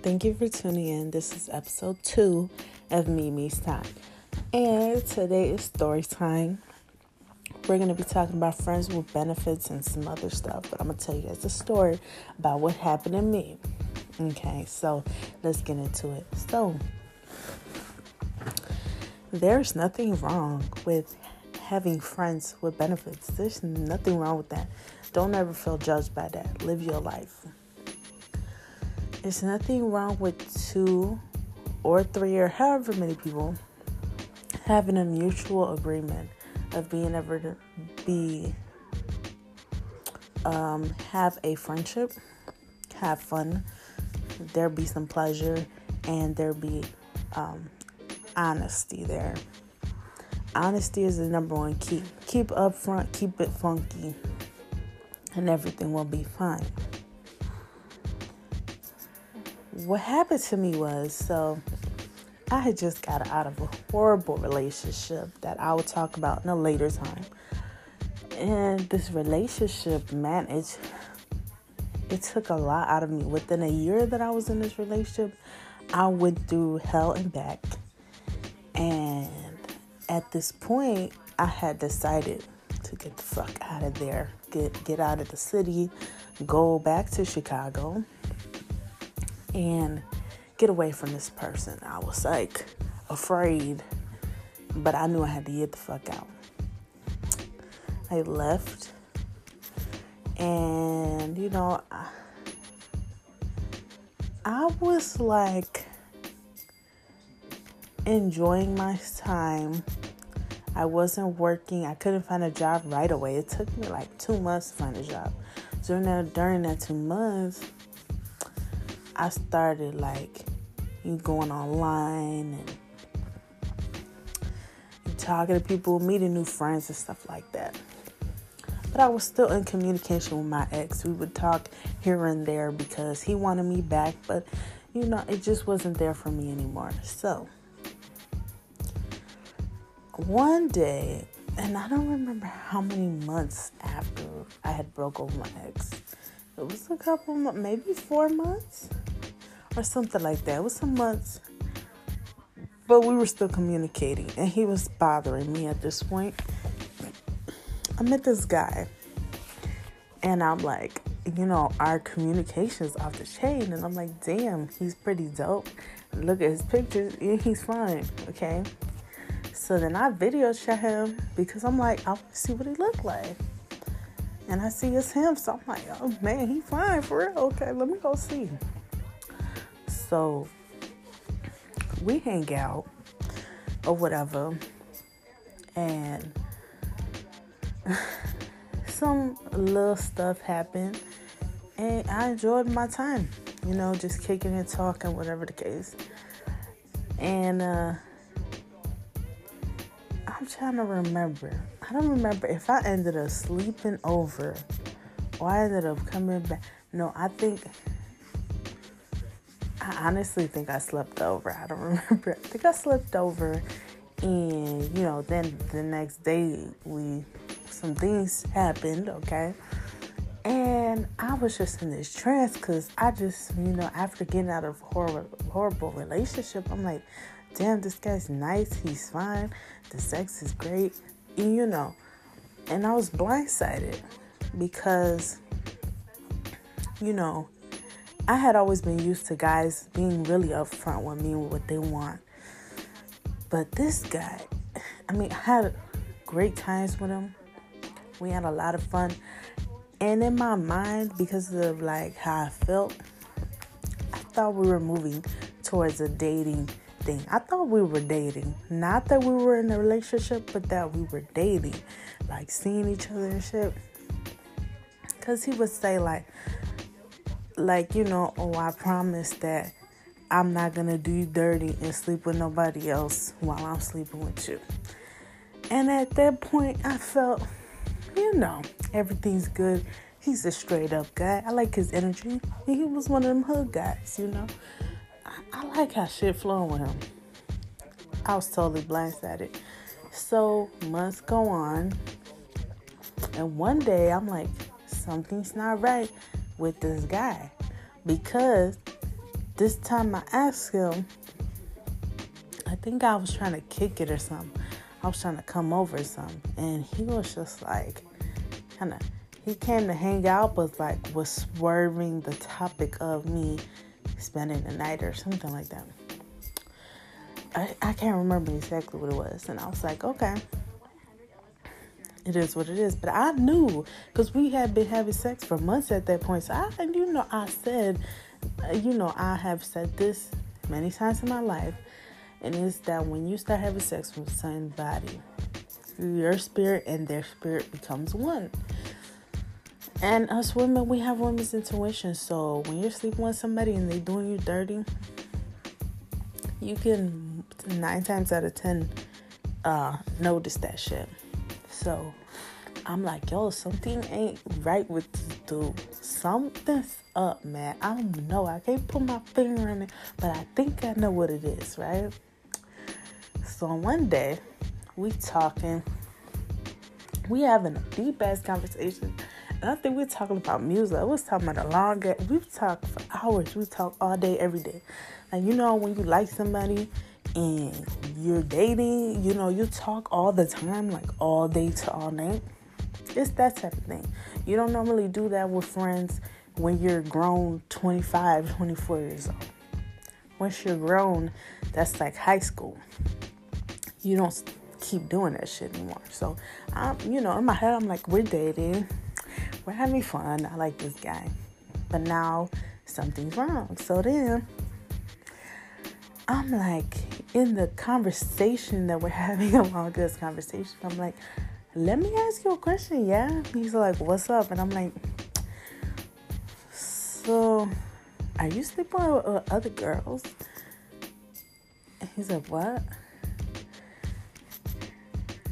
Thank you for tuning in. This is episode two of Mimi's Time. And today is story time. We're going to be talking about friends with benefits and some other stuff, but I'm going to tell you guys a story about what happened to me. Okay, so let's get into it. So, there's nothing wrong with having friends with benefits. There's nothing wrong with that. Don't ever feel judged by that. Live your life. There's nothing wrong with two or three or however many people having a mutual agreement of being able to be um, have a friendship, have fun, there be some pleasure, and there be um, honesty there. Honesty is the number one key. Keep upfront, keep it funky, and everything will be fine. What happened to me was so I had just got out of a horrible relationship that I will talk about in a later time. And this relationship, man, it, it took a lot out of me. Within a year that I was in this relationship, I went through hell and back. And at this point, I had decided to get the fuck out of there, get get out of the city, go back to Chicago, and get away from this person. I was like afraid, but I knew I had to get the fuck out. I left, and you know, I, I was like enjoying my time. I wasn't working. I couldn't find a job right away. It took me like two months to find a job. During that during that two months, I started like you going online and talking to people, meeting new friends and stuff like that. But I was still in communication with my ex. We would talk here and there because he wanted me back, but you know, it just wasn't there for me anymore. So, one day, and I don't remember how many months after I had broke up with my ex. It was a couple, maybe four months or something like that. It was some months, but we were still communicating, and he was bothering me at this point. I met this guy, and I'm like, you know, our communication's off the chain, and I'm like, damn, he's pretty dope. Look at his pictures, and he's fine, okay. So then I video chat him because I'm like, I want to see what he look like. And I see it's him, so I'm like, oh man, he fine for real. Okay, let me go see. So we hang out or whatever, and some little stuff happened, and I enjoyed my time. You know, just kicking and talking, whatever the case. And uh, I'm trying to remember. I don't remember if I ended up sleeping over or I ended up coming back. No, I think I honestly think I slept over. I don't remember. I think I slept over, and you know, then the next day we some things happened. Okay, and I was just in this trance because I just, you know, after getting out of horrible, horrible relationship, I'm like, damn, this guy's nice. He's fine. The sex is great. And, You know, and I was blindsided because, you know I had always been used to guys being really upfront with me with what they want. But this guy, I mean, I had great times with him. We had a lot of fun. And in my mind, because of like how I felt, I thought we were moving towards a dating thing. I thought we were dating. Not that we were in a relationship, but that we were dating. Like seeing each other and shit. Cause he would say like, like you know oh i promise that i'm not gonna do you dirty and sleep with nobody else while i'm sleeping with you. And at that point i felt you know everything's good. He's a straight up guy. I like his energy. He was one of them hood guys you know. I, I like how shit flowing with him. I was totally blindsided. So months go on and one day i'm like something's not right with this guy because this time I asked him, I think I was trying to kick it or something. I was trying to come over something. And he was just like, kind of, he came to hang out, but like was swerving the topic of me spending the night or something like that. I, I can't remember exactly what it was. And I was like, okay, it is what it is. But I knew because we had been having sex for months at that point. So I, and you know, I said, you know, I have said this many times in my life. And it's that when you start having sex with somebody, your spirit and their spirit becomes one. And us women, we have women's intuition. So when you're sleeping with somebody and they doing you dirty, you can nine times out of ten uh, notice that shit. So I'm like, yo, something ain't right with this dude. Something's up, man. I don't know. I can't put my finger on it, but I think I know what it is, right? So one day, we talking, we having a deep ass conversation. And I think we're talking about music. I was talking about a long We've talked for hours. We talk all day, every day. Like you know, when you like somebody and you're dating, you know, you talk all the time, like all day to all night. It's that type of thing. You don't normally do that with friends when you're grown 25, 24 years old. Once you're grown, that's like high school. You don't keep doing that shit anymore. So, I'm, you know, in my head, I'm like, we're dating, we're having fun. I like this guy. But now something's wrong. So then I'm like, in the conversation that we're having, a long this conversation, I'm like, let me ask you a question, yeah? He's like, what's up? And I'm like, so are you sleeping with other girls? And he's like, what?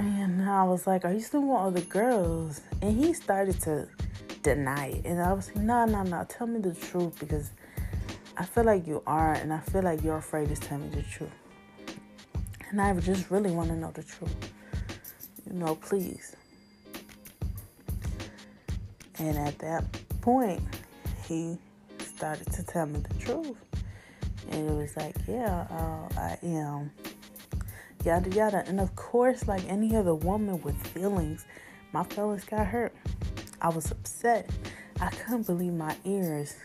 And I was like, Are you sleeping with other girls? And he started to deny it. And I was like, No, no, no, tell me the truth because I feel like you are, and I feel like you're afraid to tell me the truth. And I just really want to know the truth. You know, please. And at that point, he started to tell me the truth. And it was like, yeah, uh, I am. Yada yada. And of course, like any other woman with feelings, my feelings got hurt. I was upset. I couldn't believe my ears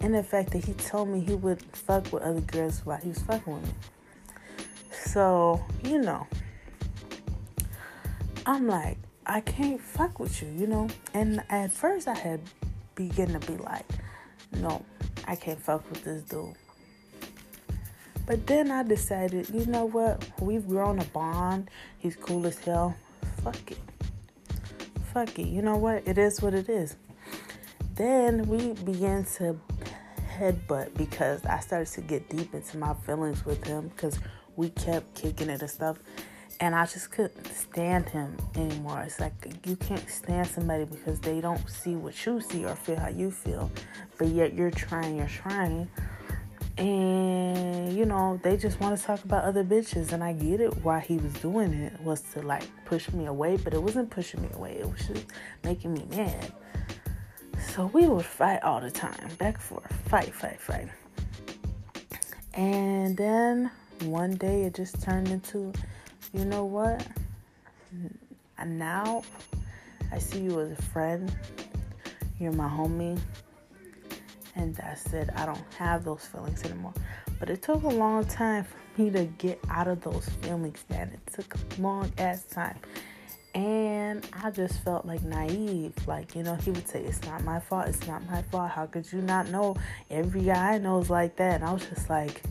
and the fact that he told me he would fuck with other girls while he was fucking with me. So, you know, I'm like, I can't fuck with you, you know? And at first I had begun to be like, no, I can't fuck with this dude. But then I decided, you know what? We've grown a bond. He's cool as hell. Fuck it. Fuck it. You know what? It is what it is. Then we began to headbutt because I started to get deep into my feelings with him because we kept kicking it and stuff. And I just couldn't stand him anymore. It's like you can't stand somebody because they don't see what you see or feel how you feel. But yet you're trying, you're trying. And you know, they just want to talk about other bitches. And I get it why he was doing it was to like push me away, but it wasn't pushing me away, it was just making me mad. So we would fight all the time, back and forth, fight, fight, fight. And then one day it just turned into, you know what? And now I see you as a friend. You're my homie. And that's it. I don't have those feelings anymore. But it took a long time for me to get out of those feelings, man. It took a long ass time. And I just felt like naive. Like, you know, he would say, It's not my fault. It's not my fault. How could you not know? Every guy I know is like that. And I was just like,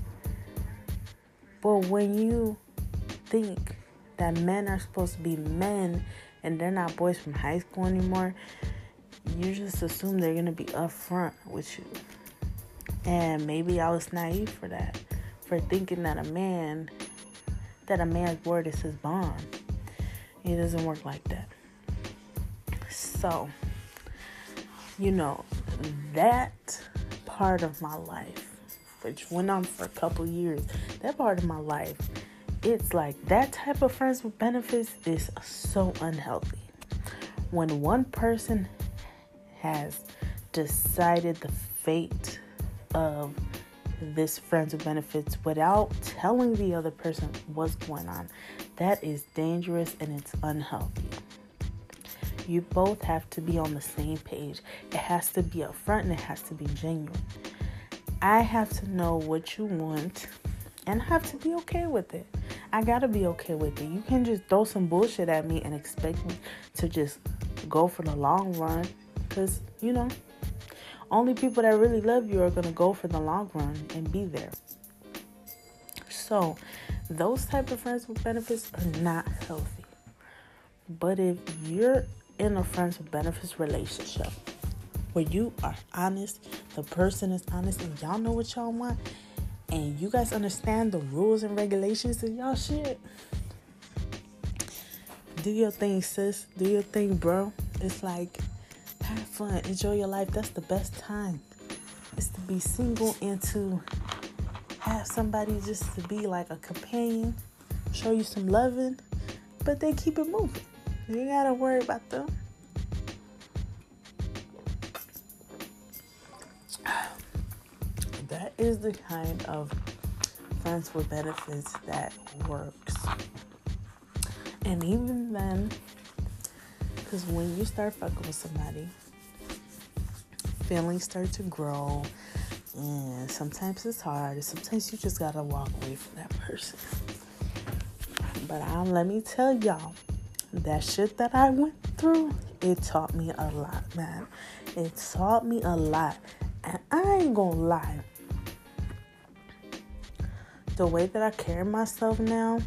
Well, when you think that men are supposed to be men and they're not boys from high school anymore, you just assume they're going to be upfront with you. And maybe I was naive for that, for thinking that a man, that a man's word is his bond it doesn't work like that. So, you know, that part of my life, which went on for a couple years, that part of my life, it's like that type of friends with benefits is so unhealthy. When one person has decided the fate of this friends with benefits without telling the other person what's going on. That is dangerous and it's unhealthy. You both have to be on the same page. It has to be upfront and it has to be genuine. I have to know what you want and I have to be okay with it. I gotta be okay with it. You can just throw some bullshit at me and expect me to just go for the long run. Because, you know, only people that really love you are gonna go for the long run and be there. So, those type of friends with benefits are not healthy. But if you're in a friends with benefits relationship where you are honest, the person is honest, and y'all know what y'all want, and you guys understand the rules and regulations of y'all shit. Do your thing, sis. Do your thing, bro. It's like have fun, enjoy your life. That's the best time. Is to be single and to have somebody just to be like a companion, show you some loving, but they keep it moving. You gotta worry about them. That is the kind of friends with benefits that works. And even then, because when you start fucking with somebody, feelings start to grow, and sometimes it's hard. Sometimes you just gotta walk away from that person. But um, let me tell y'all, that shit that I went through, it taught me a lot, man. It taught me a lot. And I ain't gonna lie. The way that I carry myself now,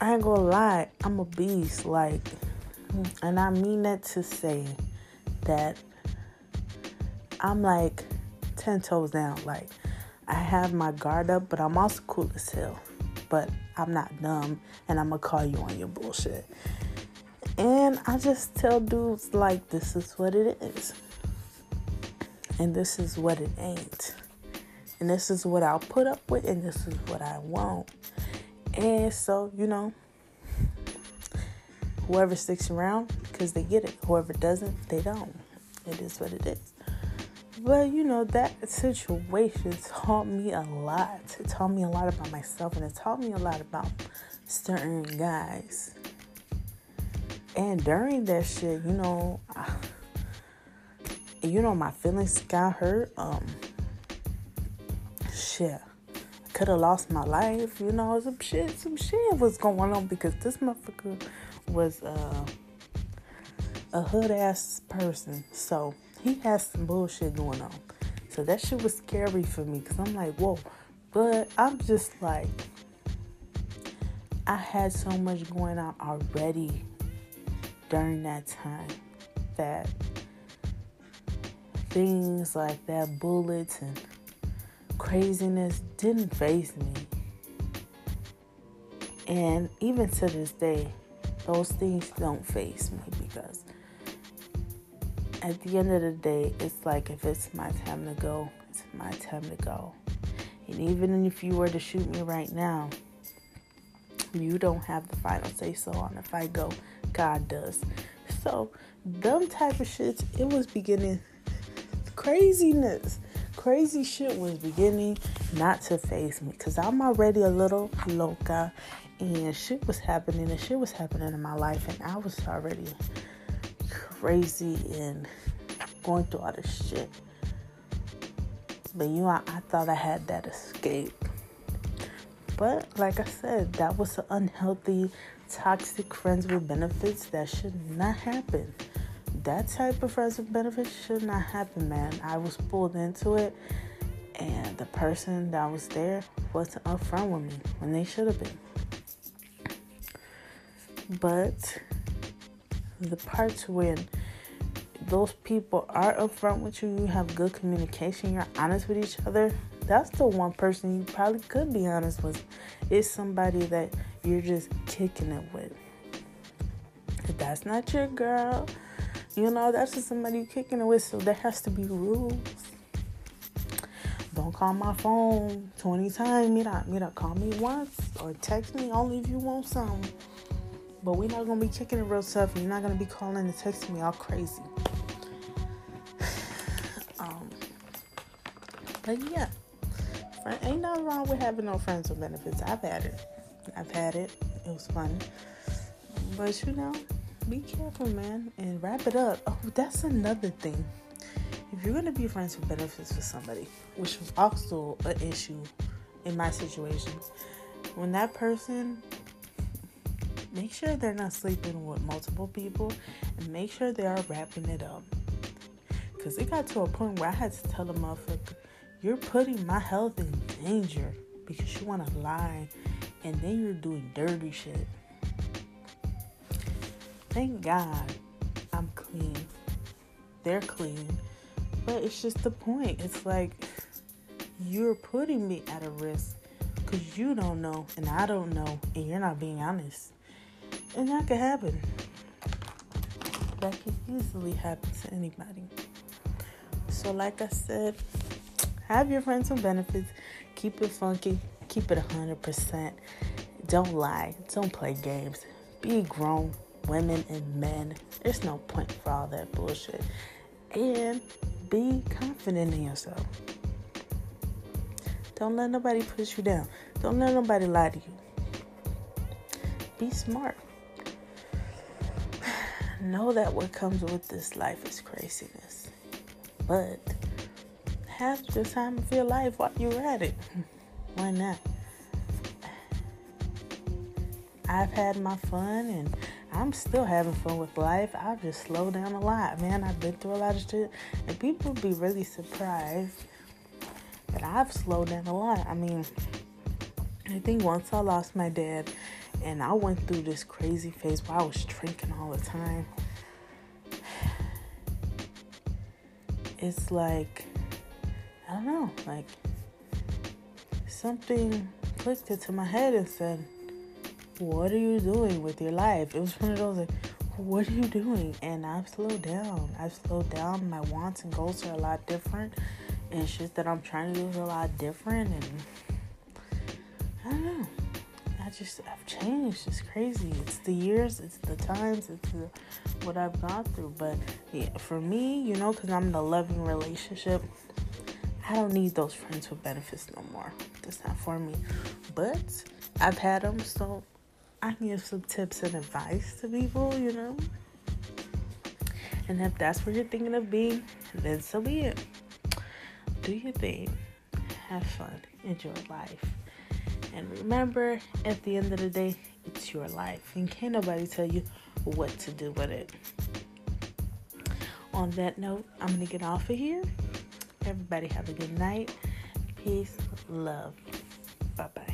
I ain't gonna lie, I'm a beast. Like, and I mean that to say that I'm like 10 toes down. Like, I have my guard up, but I'm also cool as hell. But I'm not dumb, and I'm gonna call you on your bullshit. And I just tell dudes, like, this is what it is. And this is what it ain't. And this is what I'll put up with, and this is what I won't. And so, you know, whoever sticks around, because they get it. Whoever doesn't, they don't. It is what it is. But you know, that situation taught me a lot. It taught me a lot about myself and it taught me a lot about certain guys. And during that shit, you know, I, you know, my feelings got hurt. Um, shit, I could have lost my life. You know, some shit, some shit was going on because this motherfucker was uh, a hood ass person. So he has some bullshit going on. So that shit was scary for me because I'm like, whoa. But I'm just like, I had so much going on already during that time that things like that, bullets and craziness didn't faze me. And even to this day, those things don't faze me because at the end of the day, it's like if it's my time to go, it's my time to go. And even if you were to shoot me right now, you don't have the final say so on if I go. God does. So, them type of shits, it was beginning craziness. Crazy shit was beginning not to face me because I'm already a little loca and shit was happening and shit was happening in my life and I was already crazy and going through all this shit. But you know, I, I thought I had that escape. But like I said, that was an unhealthy, toxic friends with benefits that should not happen. That type of friends with benefits should not happen, man. I was pulled into it, and the person that was there wasn't upfront with me when they should have been. But the parts when those people are upfront with you, you have good communication, you're honest with each other, that's the one person you probably could be honest with. It's somebody that you're just kicking it with. If that's not your girl, you know, that's just somebody you're kicking it with, so there has to be rules. Don't call my phone 20 times. Mira, mira, call me once or text me only if you want something. But we're not gonna be kicking it real tough. You're not gonna be calling and texting me all crazy. um, But yeah, friend, ain't nothing wrong with having no friends with benefits. I've had it. I've had it. It was fun. But you know, be careful, man, and wrap it up. Oh, that's another thing. If you're gonna be friends with benefits with somebody, which was also an issue in my situation, when that person make sure they're not sleeping with multiple people and make sure they are wrapping it up. Because it got to a point where I had to tell the motherfucker, you're putting my health in danger because you want to lie and then you're doing dirty shit. Thank God I'm clean. They're clean. But it's just the point. It's like you're putting me at a risk because you don't know and I don't know and you're not being honest. And that could happen. That could easily happen to anybody. So, like I said, have your friends with benefits. Keep it funky. Keep it 100%. Don't lie. Don't play games. Be grown women and men. There's no point for all that bullshit. And be confident in yourself. Don't let nobody push you down. Don't let nobody lie to you. Be smart know that what comes with this life is craziness. But have the time of your life while you're at it. Why not? I've had my fun and I'm still having fun with life. I've just slowed down a lot, man. I've been through a lot of shit, and people would be really surprised that I've slowed down a lot. I mean, I think once I lost my dad, and I went through this crazy phase where I was drinking all the time. It's like, I don't know, like something clicked into my head and said, What are you doing with your life? It was one of those like, What are you doing? And I've slowed down. I've slowed down. My wants and goals are a lot different. And shit that I'm trying to do is a lot different. And I don't know just I've changed. It's crazy. It's the years, it's the times, it's the, what I've gone through. But yeah, for me, you know, because I'm in a loving relationship, I don't need those friends with benefits no more. That's not for me. But I've had them, so I can give some tips and advice to people, you know. And if that's where you're thinking of being, then so be it. Do your thing. Have fun. Enjoy life. And remember, at the end of the day, it's your life, and can't nobody tell you what to do with it. On that note, I'm going to get off of here. Everybody have a good night. Peace, love. Bye bye.